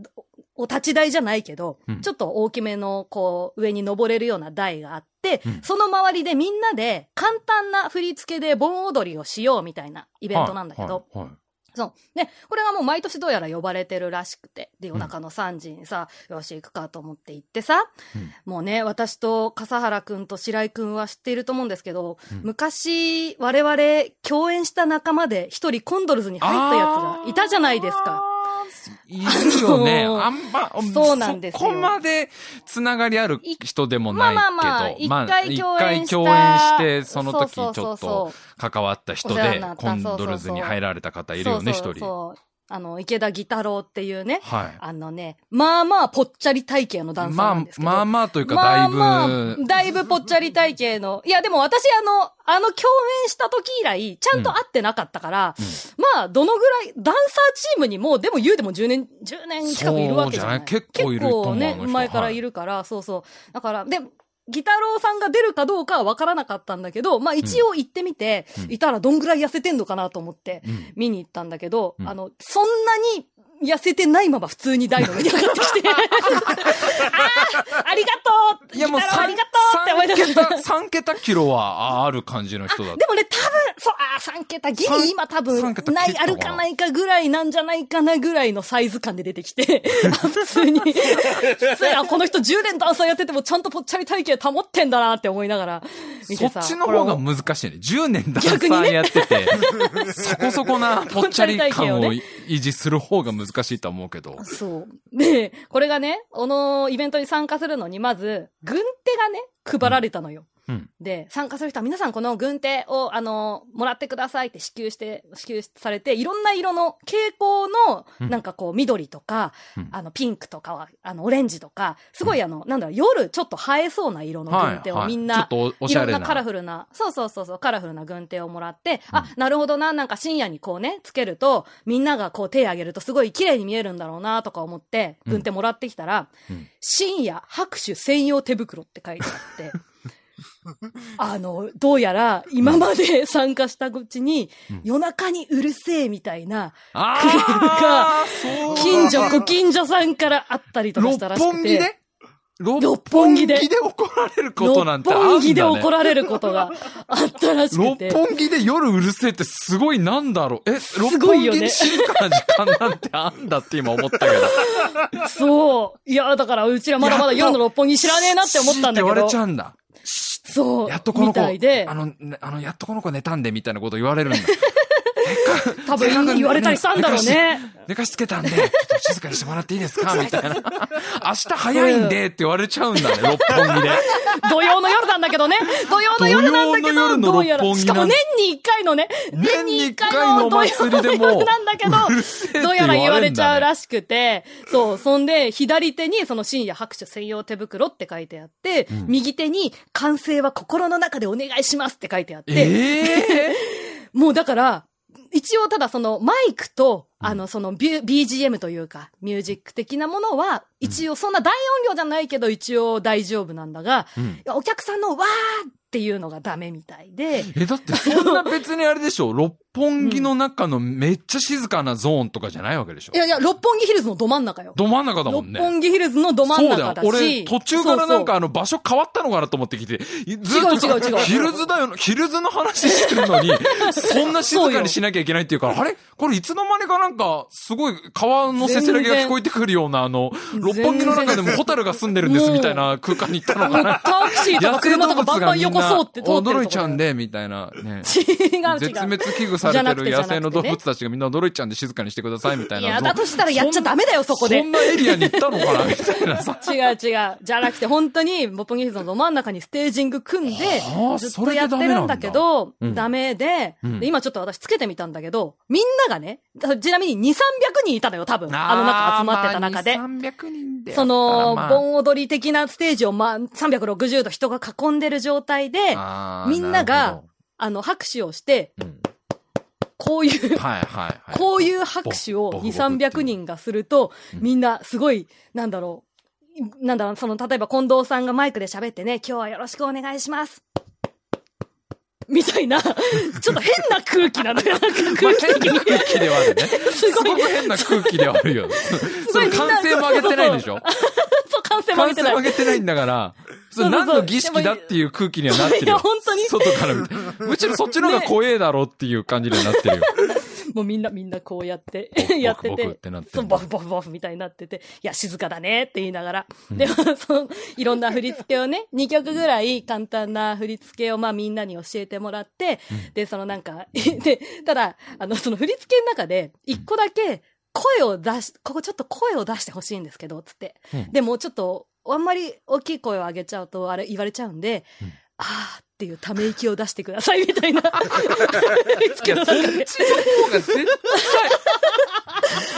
お立ち台じゃないけど、うんちょっと大きめの、こう、上に登れるような台があって、うんその周りでみんなで簡単な振り付けで盆踊りをしようみたいなイイベントなんだけど、はい。はいそう。で、これがもう毎年どうやら呼ばれてるらしくて、で、夜中の3時にさ、よし、行くかと思って行ってさ、うんもうね、私と笠原くんと白井くんは知っていると思うんですけど、うん昔、我々共演した仲間で一人コンドルズに入ったやつがいたじゃないですか。いるよね。あんま、そうなんですよそこまでつながりある人でもないけど、まあまあまあ一回共演して、その時ちょっと関わった人でコンドルズに入られた方いるよね、一人。あの、池田義太郎っていうね、はい。あのね、まあまあぽっちゃり体型のダンなんです、けど。まあまあというか、だいぶ、まあまあ、だいぶぽっちゃり体型の。いや、でも私あの、あの共演した時以来、ちゃんと会ってなかったから、まあ、どのぐらい、ダンサーチームにも、でも言うても10年、10年近くいるわけじゃない。そうじゃない結構いると思う結構ね前からいるから、そうそう。だから、で、ギタロウさんが出るかどうかは分からなかったんだけど、まあ一応行ってみて、うん。いたらどんぐらい痩せてんのかなと思って、うん。見に行ったんだけど、うん。あの、そんなに痩せてないまま普通に台の上に上がってきて、ああありがとういやもうあ3りがとうって思いながら。桁、三桁キロはある感じの人だった。でもね、多分、そう、あー、3桁、ギ三リ今多分ない、あるかないかぐらいなんじゃないかなぐらいのサイズ感で出てきて、あ 普通に、普通に、あ、この人10年ダンサーやっててもちゃんとぽっちゃり体型保ってんだなって思いながら見そてさ。っちの方が難しいね。10年ダンサーやってて、そこそこなぽっちゃり感を維持する方が難しいしいと思うけど。そう。で、これがね、このイベントに参加するのに、まず、軍手がね、配られたのよ。うん。で、参加する人は皆さんこの軍手を、あの、もらってくださいって支給して、支給されて、いろんな色の蛍光の、うん。なんかこう、緑とか、うん。あの、ピンクとかは、あの、オレンジとか、すごいあの、なんだろう、夜ちょっと映えそうな色の軍手をみんな、い。ろんなカラフルな、そうそうそうそう、カラフルな軍手をもらって、あ、なるほどな、なんか深夜にこうね、つけると、みんながこう手挙げるとすごい綺麗に見えるんだろうな、とか思って、軍手もらってきたら、うん。深夜拍手専用手袋って書いてあって、あの、どうやら今まで参加したうちに、うん夜中にうるせえみたいな、あーそう近所、ご近所さんからあったりとかしたら六しくて。本木で？六六本木で怒られることなんてあんだ、ね、六本木で怒られることが あったらしく六て。本木で夜うるせえってすごいなんだろう。え、六本木ごいよねに静かな時間なんてあんだって今思ったけど。そう。いや、だからうちらまだまだ夜の六本木知らねえなって思ったんだけどって言われち。ゃうんだ。そう。やっとこの子、あ、の、ねあの、やっとこの子寝たんでみたいなこと言われるんだ。多分言われたりしたんだろうね。寝かしつけたんで、ちょっと静かにしてもらっていいですか？みたいな。明日早いんでって言われちゃうんだね、六本木で。土曜の夜なんだけどね。土曜の夜なんだけど、どうやら。しかも年に一回のね、年に一回の土曜の夜なんだけど、どうやら言われちゃうらしくて、そう、そんで、左手にその深夜拍手専用手袋って書いてあって、うん右手に完成は心の中でお願いしますって書いてあって、ええもうだから、一応ただそのマイクと、あの、そのビュ BGM というか、ミュージック的なものは、一応そんな大音量じゃないけど一応大丈夫なんだが、うん。お客さんのわーっていうのがダメみたいで、え、だってそんな別にあれでしょ？六本木の中のめっちゃ静かなゾーンとかじゃないわけでしょ？いやいや、六本木ヒルズのど真ん中よ。ど真ん中だも六んね。本木ヒルズのど真ん中だし。そうだよ。俺、途中からなんかあの場所変わったのかなと思ってきて、いずっと違う違う違うヒルズだよ、ヒルズの話してるのに、そんな静かにしなきゃいけけないっていうから、あれ？これいつの間にかなんか、すごい川のせせらぎが聞こえてくるような、あの、六本木の中でもホタルが住んでるんですみたいな空間に行ったのかな。タクシーとか車とかバンバン横そうって通ってるとこ驚いちゃうんで、みたいなね。違う違う。絶滅危惧されてる野生の動物たちがみんな驚いちゃうんで静かにしてくださいみたいな。いや、だとしたらやっちゃダメだよ、そこで。そんなエリアに行ったのかなみたいなさ。違う違う。じゃなくて、本当に、ボッポンギヒルズのど真ん中にステージング組んではあ、ずっとやってるんだけど、ダダメで、今ちょっと私つけてみたんだけど、みんながね、ちなみに2、300人いたのよ、多分。あの中集まってた中で。まあ2 300人で。その、まあ盆踊り的なステージを、まあ、360度人が囲んでる状態で、みんながあの、拍手をして、どうんこういう、はいはいはい。こういう拍手を2、ボボボボって300人がすると、うんみんなすごい、なんだろう、なんだろう、その、例えば近藤さんがマイクで喋ってね、今日はよろしくお願いします。みたいな、ちょっと変な空気なのよ。なんかまあ空気空気ではあるね。すすごい変な空気ではあるよ。その歓声も上げてないでしょ歓声も上げてない歓声も上。げてないんだから、そ何の儀式だっていう空気にはなってるよ。いや本当に外から見て。むしろそっちの方が怖えだろうっていう感じになってるよ。もうみんな、みんなこうやってやっててってボフボフボフみたいになってて、いや、静かだねって言いながら。で、その、いろんな振り付けをね、2曲ぐらい簡単な振り付けを、まあみんなに教えてもらって、で、そのなんか、で、ただ、あの、その振り付けの中で、1個だけ、声を出し、ここちょっと声を出してほしいんですけど、つって。うんでもちょっと、あんまり大きい声を上げちゃうと、あれ言われちゃうんで、うんあーっていうため息を出してくださいみたいな。振り付けの中で。方が絶対、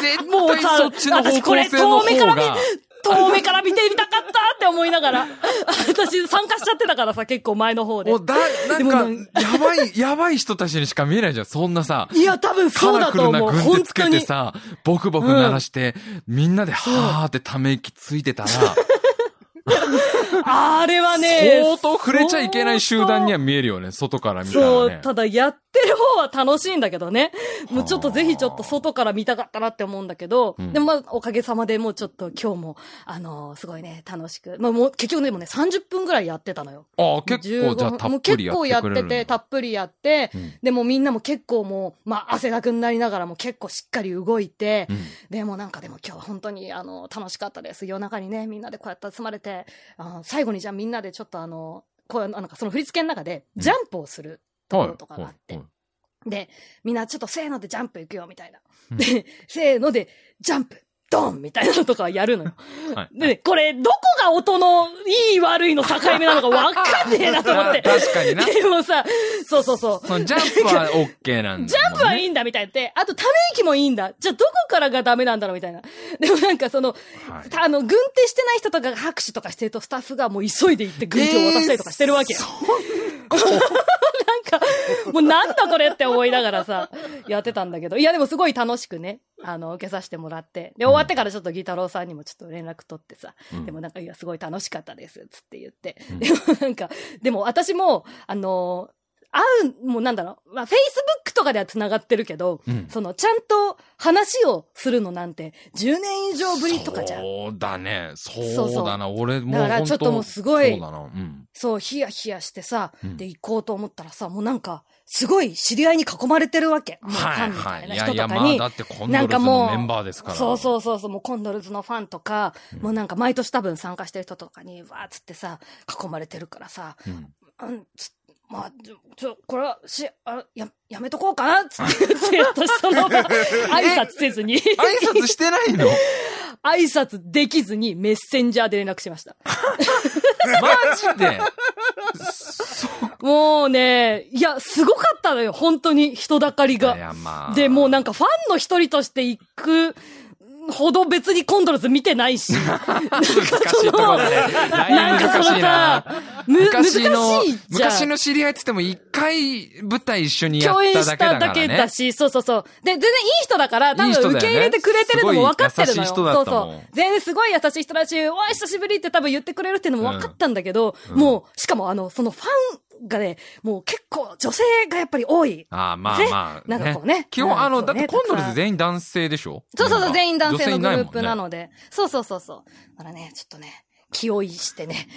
絶 もうさ私これ遠目から見。遠目から見てみたかったって思いながら。私参加しちゃってたからさ、結構前の方でも。うだ、なんんか、やばい、やばい人たちにしか見えないじゃん。そんなさ、いや、多分カそうラフルなだと思う。軍手つけ。てさ、ボクボク鳴らして、みんなではーってため息ついてたら、あれはね、相当触れちゃいけない集団には見えるよね、外から見たらそうね、。ただやってる方は楽しいんだけどね。もうちょっとぜひちょっと外から見たかったなって思うんだけど、うんでもまあおかげさまでもうちょっと今日も、あのーすごいね、楽しく。まあもう結局でもね、30分ぐらいやってたのよ。ああ、結構じゃあ15たっもうぷりやって結構やってて、たっぷりやって、うんでもみんなも結構もう、まあ汗だくになりながらも結構しっかり動いて、うんでもなんかでも今日は本当にあの楽しかったです。夜中にね、みんなでこうやって集まれて、あ最後にじゃあみんなでちょっとあの、こうなんかその振り付けの中でジャンプをするところとかがあって、で、みんなちょっとせーのでジャンプ行くよみたいな。うんで、せーのでジャンプドンみたいなのとかやるのよ。はいで、これ、どこが音のいい悪いの境目なのかわかんねえなと思って。確かにな。でもさ、そうそうそう。そのジャンプは OK なんだ、ジャンプはいいんだみたいなって、あとため息もいいんだ。じゃあどこからがダメなんだろうみたいな。でもなんかその、はいたあの、軍手してない人とかが拍手とかしてるとスタッフがもう急いで行って軍手を渡したりとかしてるわけよ。なんか、もうなんだこれって思いながらさ、やってたんだけど、いやでもすごい楽しくね、あの、受けさせてもらって。で、終わってからちょっとギタロウさんにもちょっと連絡取ってさ、うんでもなんか、いや、すごい楽しかったです、つって言って。うんでもなんか、でも私も、あの会う、もうなんだろう、まあ、Facebook とかでは繋がってるけど、うんその、ちゃんと話をするのなんて、10年以上ぶりとかじゃん。そうだね。そうそうだな。俺もうだからちょっともうすごいそうだな。うん。そう、ヒヤヒヤしてさ、うんで、行こうと思ったらさ、もうなんか、すごい知り合いに囲まれてるわけ。はいはいい。ない人やいや、とかに。まあだってコンドルズのメンバーですから。そうそうそうそう、もうコンドルズのファンとか、もうなんか毎年多分参加してる人とかに、わーっつってさ、囲まれてるからさ、うん。うん、つまあ、ちょ、ちょ、これは、し、あ、や、やめとこうかなつって言って、私その 場、挨拶せずに、挨拶してないの？挨拶できずにメッセンジャーで連絡しました。マジで？もうね、いや、すごかったのよ、本当に人だかりいが。や、まあ。で、もうなんかファンの一人として行くほど別にコンドルズ見てないし。難しいところだね。なんかそのさ、む、難しいじゃん。、昔の知り合いっつっても一回舞台一緒にやっ共演しただけだただからね。けだし、そうそうそう。で、全然いい人だから、多分受け入れてくれてるのも分かってるのよ。いいそうそう。全然すごい優しい人だし、おい、久しぶりって多分言ってくれるっていうのも分かったんだけど、うんもう、しかもあの、そのファンがね、もう結構女性がやっぱり多い。ああ、まあねまあ。なんかこうね基本、あの、だってコンドルズ全員男性でしょ？そうそうそう、全員男性のグループなで。ので。そうそうそうそう。だからね、ちょっとね、気負いしてね。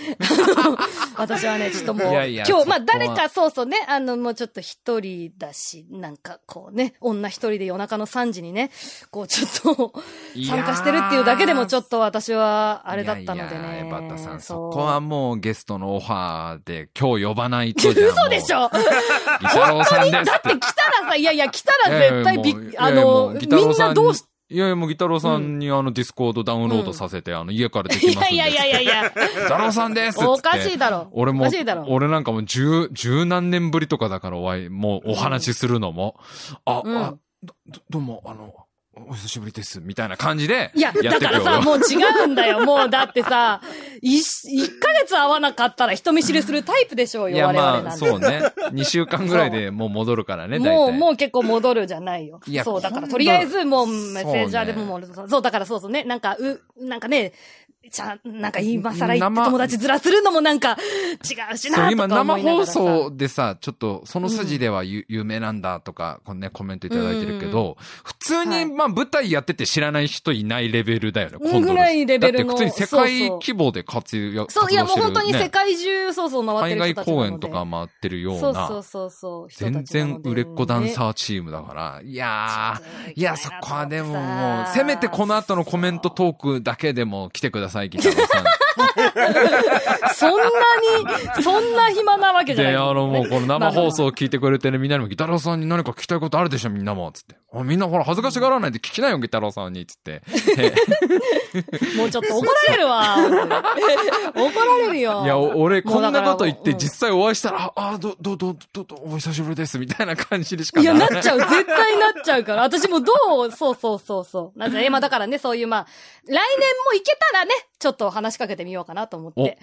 私はね、ちょっともう、いやいや今日、まあ誰かそうそうね、あの、もうちょっと一人だし、なんかこうね、女一人で夜中の3時にね、こうちょっと参加してるっていうだけでもちょっと私はあれだったのでね。いやいやエバタさん、そこはもうゲストのオファーで今日呼ばないとじゃ嘘でしょ？ギタロウさんですだって来たらさ、いやいや、来たら絶対びっいやいやもうあの、みんなどうし、いやいや、もうギタロウさんにあの Discord ダウンロードさせて、あの家からできますんで。いやいやいやいやいや、ギタロウさんですおかしいだろ。俺もおかしいだろ。、俺なんかもう十、十何年ぶりとかだからお会い、もうお話しするのも、あ、うんあ、ど、どどうも、あの、お久しぶりです、みたいな感じで、いや、やってくよだからさ、もう違うんだよ。もう、だってさ、一、一ヶ月会わなかったら人見知りするタイプでしょうよ、いや、我々まあ、なんて。そうね。2週間ぐらいでもう戻るからね。もう、もう結構戻るじゃないよいや。そう、だからとりあえずもうメッセージャーでそうももう、そう、だからそうそうね、なんか、う、なんかね、ちゃん、なんか今更言って生友達ずらするのもなんか違うしな今生か思いながら放さ送でさ、ちょっと、その筋では有,、有名なんだとか、このね、コメントいただいてるけど、普通に、はい。まあ、舞台やってて知らない人いないレベルだよね、うん。今度ぐらいレベルのだって普通に世界規模で活躍、そう、いやもう本当に世界中、そうそう回ってる海外公演とか回ってるような、そうそうそうそう。全然売れっ子ダンサー。ーチームだから、いやー、いいや、そこはでももう、せめてこの後のコメントトークだけでも来てください、佐伯太郎さん。そんなに、そんな暇なわけじゃない。で、あの、もうこの生放送を聞いてくれてるみんなにも、ギタロウさんに何か聞きたいことあるでしょ、みんなも。つって。あみんなほら、恥ずかしがらないで聞きなよ、ギタロウさんに。つって。えもうちょっと怒られるわ。怒られるよ。いや、お俺、こんなこと言って実際お会いしたら、あ、あ、ど、ど、ど、ど、ど、お久しぶりです、みたいな感じでしかいや、なないっちゃう。絶対なっちゃうから。私もどう、そうそうそうそう。なんで、まあだからね、そういうまあ、来年も行けたらね、ちょっと話しかけてみようかなと思って。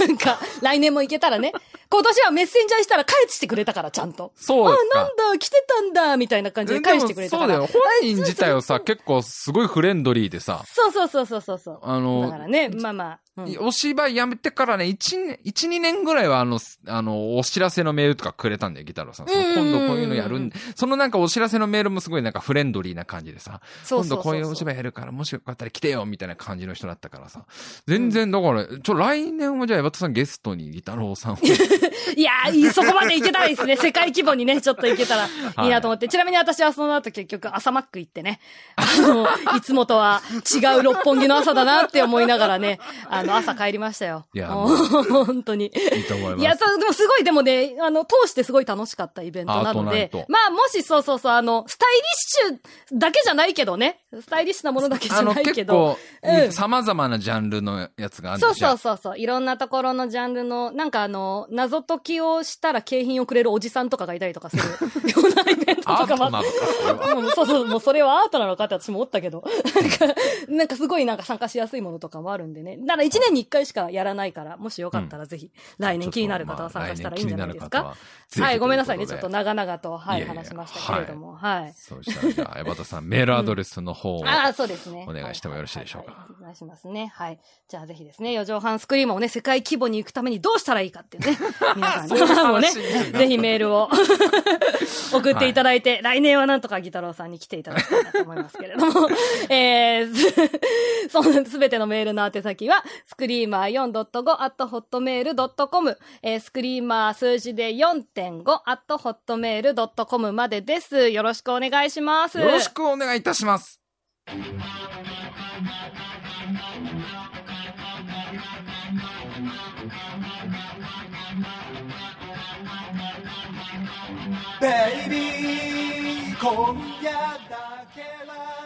なんか、来年も行けたらね、今年はメッセンジャーしたら返してくれたから、ちゃんと。そうあ、か。なんだ、来てたんだ、みたいな感じで返してくれたから。そうだよ。本人自体はさ、結構すごいフレンドリーでさ、そうそうそうそうそうそう。あのだからね、まあまあ。うんお芝居やめてからね、一年、一、二年ぐらいはあの、すあの、お知らせのメールとかくれたんだよ、ギタロウさん。今度こういうのやるんそのなんかお知らせのメールもすごいなんかフレンドリーな感じでさ、そうそうそうそう今度こういうお芝居やるから、もしよかったら来てよ、みたいな感じの人だったからさ。全然、だから、ちょ、来年はじゃあ、エバタさんゲストにギタロウさんを。いやー、いいそこまでいけたらいいですね。世界規模にね、ちょっといけたらいいなと思って。ちなみに私はその後結局朝マック行ってね、あの、いつもとは違う六本木の朝だなって思いながらね、あの、朝帰りましたよ。いやもう本当に。いいと思います。いや、そうでもすごい、でもね、あの、通してすごい楽しかったイベントなのでまあ、もしそうそうそう、あの、スタイリッシュだけじゃないけどね、スタイリッシュなものだけじあの、ゃないけ結ど、構、うん様々なジャンルのやつがあるんそうそうそうそう。いろんなところのジャンルの、なんかあの、謎解きをしたら景品をくれるおじさんとかがいたりとかする ようなイベントとかもアートなのか、そ。うんそうもうそれはアートなのかって私も思ったけど。なんか、なんかすごいなんか参加しやすいものとかもあるんでね。だから1年に1回しかやらないから、もしよかったらぜひ、来年気になる方は参加したらいいんじゃないですか？はい、ごめんなさいね。ちょっと長々と、はい話しましたけれども。はい。そうしたら、じゃあ、エバタさん、メールアドレスの方を。ああ、そうですね。お願いしてもよろしいでしょうかお願いしますね。はい。じゃあぜひですね、四畳半スクリームをね、世界規模に行くためにどうしたらいいかっていうね、皆さんにもね、ぜひメールを 送っていただいて、来年はなんとかギタロウさんに来ていただきたいなと思いますけれども、えー、そのすべてのメールの宛先は、スクリーマー 4.5.hotmail.com、えー、スクリーマー数字で 4.5.hotmail.com までです。よろしくお願いします。よろしくお願いいたします。ベイビー今夜だけは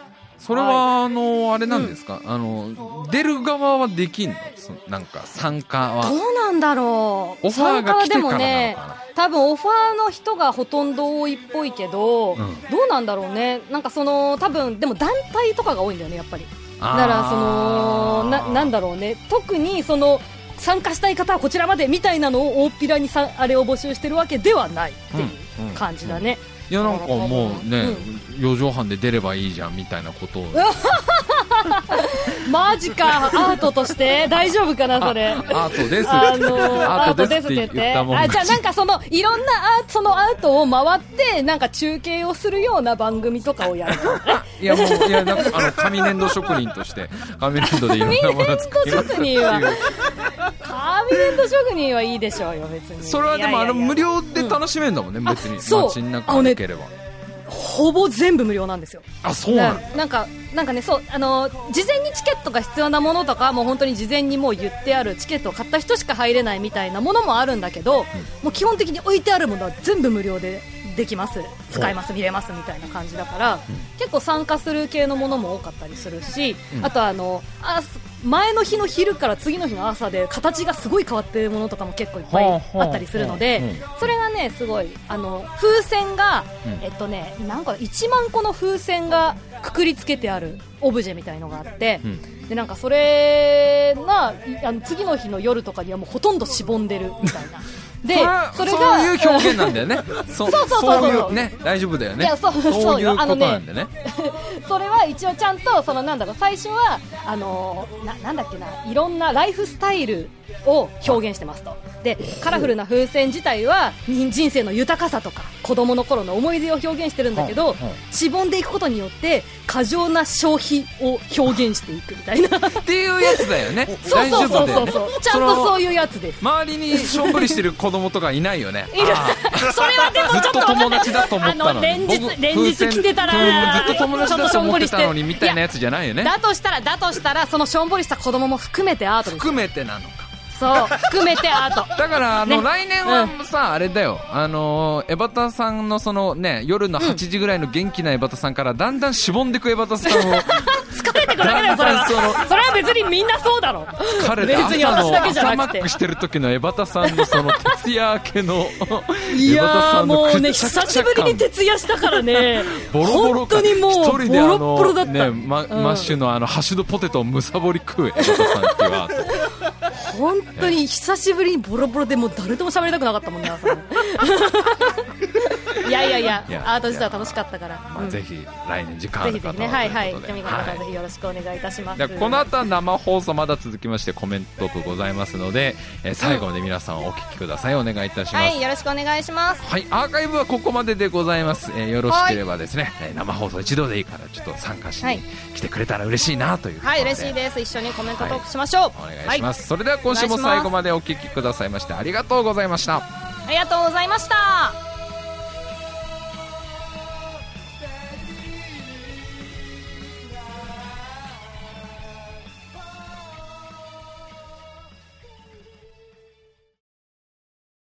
それは、あの、あれなんですか、あの、出る側はできんの？そなんか、参加は。どうなんだろう。オファーが来てからなのかな？ね、多分オファーの人がほとんど多いっぽいけど、んどうなんだろうね。なんかその、多分、でも団体とかが多いんだよね、やっぱり。だから、その、な、なんだろうね。特に、その、参加したい方はこちらまでみたいなのを大っぴらにさあれを募集してるわけではないっていううんうん感じだね。いや、なんかもうね、四畳半で出ればいいじゃん、みたいなことを。マジか、アートとして？大丈夫かな、それ？アートです。あのー、アートですって言ったもん。あ、じゃあなんかその、いろんなアート、そのアートを回って、なんか中継をするような番組とかをやる。いやもういやなんかあの紙粘土職人として紙粘土でいろんなものを作りますっていう紙粘土職人は紙粘土職人はいいでしょうよ、別に。それはでもあの無料で楽しめるんだもん。ね、別に。あそう。街の中歩ければ。ほぼ全部無料なんですよ。あそうなの？ななんか、なんかね、そう、あの、事前にチケットが必要なものとかはもう本当に事前にもう言ってあるチケットを買った人しか入れないみたいなものもあるんだけど、もう基本的に置いてあるものは全部無料でできます、使えます、見れますみたいな感じだから、結構参加する系のものも多かったりするし、うん。あとあの、あ前の日の昼から次の日の朝で形がすごい変わってるものとかも結構いっぱいあったりするので、それがねすごいあの風船が、うんえっとねなんか1万個の風船がくくりつけてあるオブジェみたいのがあって、うんでなんかそれがいあの次の日の夜とかにはもうほとんどしぼんでるみたいな。でそれがそういう表現なんだよね。そそうそうそうそう。いうね大丈夫だよね。いやそうそういうことなんだね。それは一応ちゃんとそのなんだろう最初はあのななんだっけないろんなライフスタイルを表現してますと。でカラフルな風船自体は人人生の豊かさとか子供の頃の思い出を表現してるんだけどはあはしぼんでいくことによって過剰な消費を表現していくみたいな。っていうやつだよね。そうそうそうそう。そうちゃんとそういうやつです。周りにしょんぼりしてる子供とかいないよね。それはでもずっとちょっと友達だと思ったのに。連日僕連日来てたらずっと友達だと思ってたのにちょっとしょんぼりしてみたいなやつじゃないよね。だとしたらだとしたらそのしょんぼりした子供も含めてアート含めてなのか。そう。含めてアート。だからあの、ね。来年はさ、あれだよ。あのエバタさんのそのね夜の8時ぐらいの元気なエバタさんからだんだんしぼんでくエバタさんを疲れてくだけだよそれは。それは別にみんなそうだろ。疲れて別に私だけじゃ朝マなくて。ックしてる時のエバタさんのその 徹夜明けのいやもうね久しぶりに徹夜したからね。ボロボロ本当にもう一ボ人であのロッボロだった、ねマッシュのあのハッシュドポテトをむさぼり食うエバタさんっていうアート。本当に久しぶりにボロボロでもう誰とも喋りたくなかったもんね朝ね いやいやいやいやアート自体は楽しかったから、まあ、うん。ぜひ来年時間あぜひぜひね。る方ははいはい。はい。ぜひよろしくお願いいたします、でこの後は生放送まだ続きましてコメント部ございますので、えー最後まで皆さんお聞きください。お願いいたします、はいよろしくお願いします。はい、アーカイブはここまででございます、えーよろしければですね、えー生放送一度でいいからちょっと参加しはいに来てくれたら嬉しいなというはい嬉しいです。一緒にコメントトークしましょう、お願いします、それでは今週も最後までお聞きくださいましてありがとうございました。ありがとうございました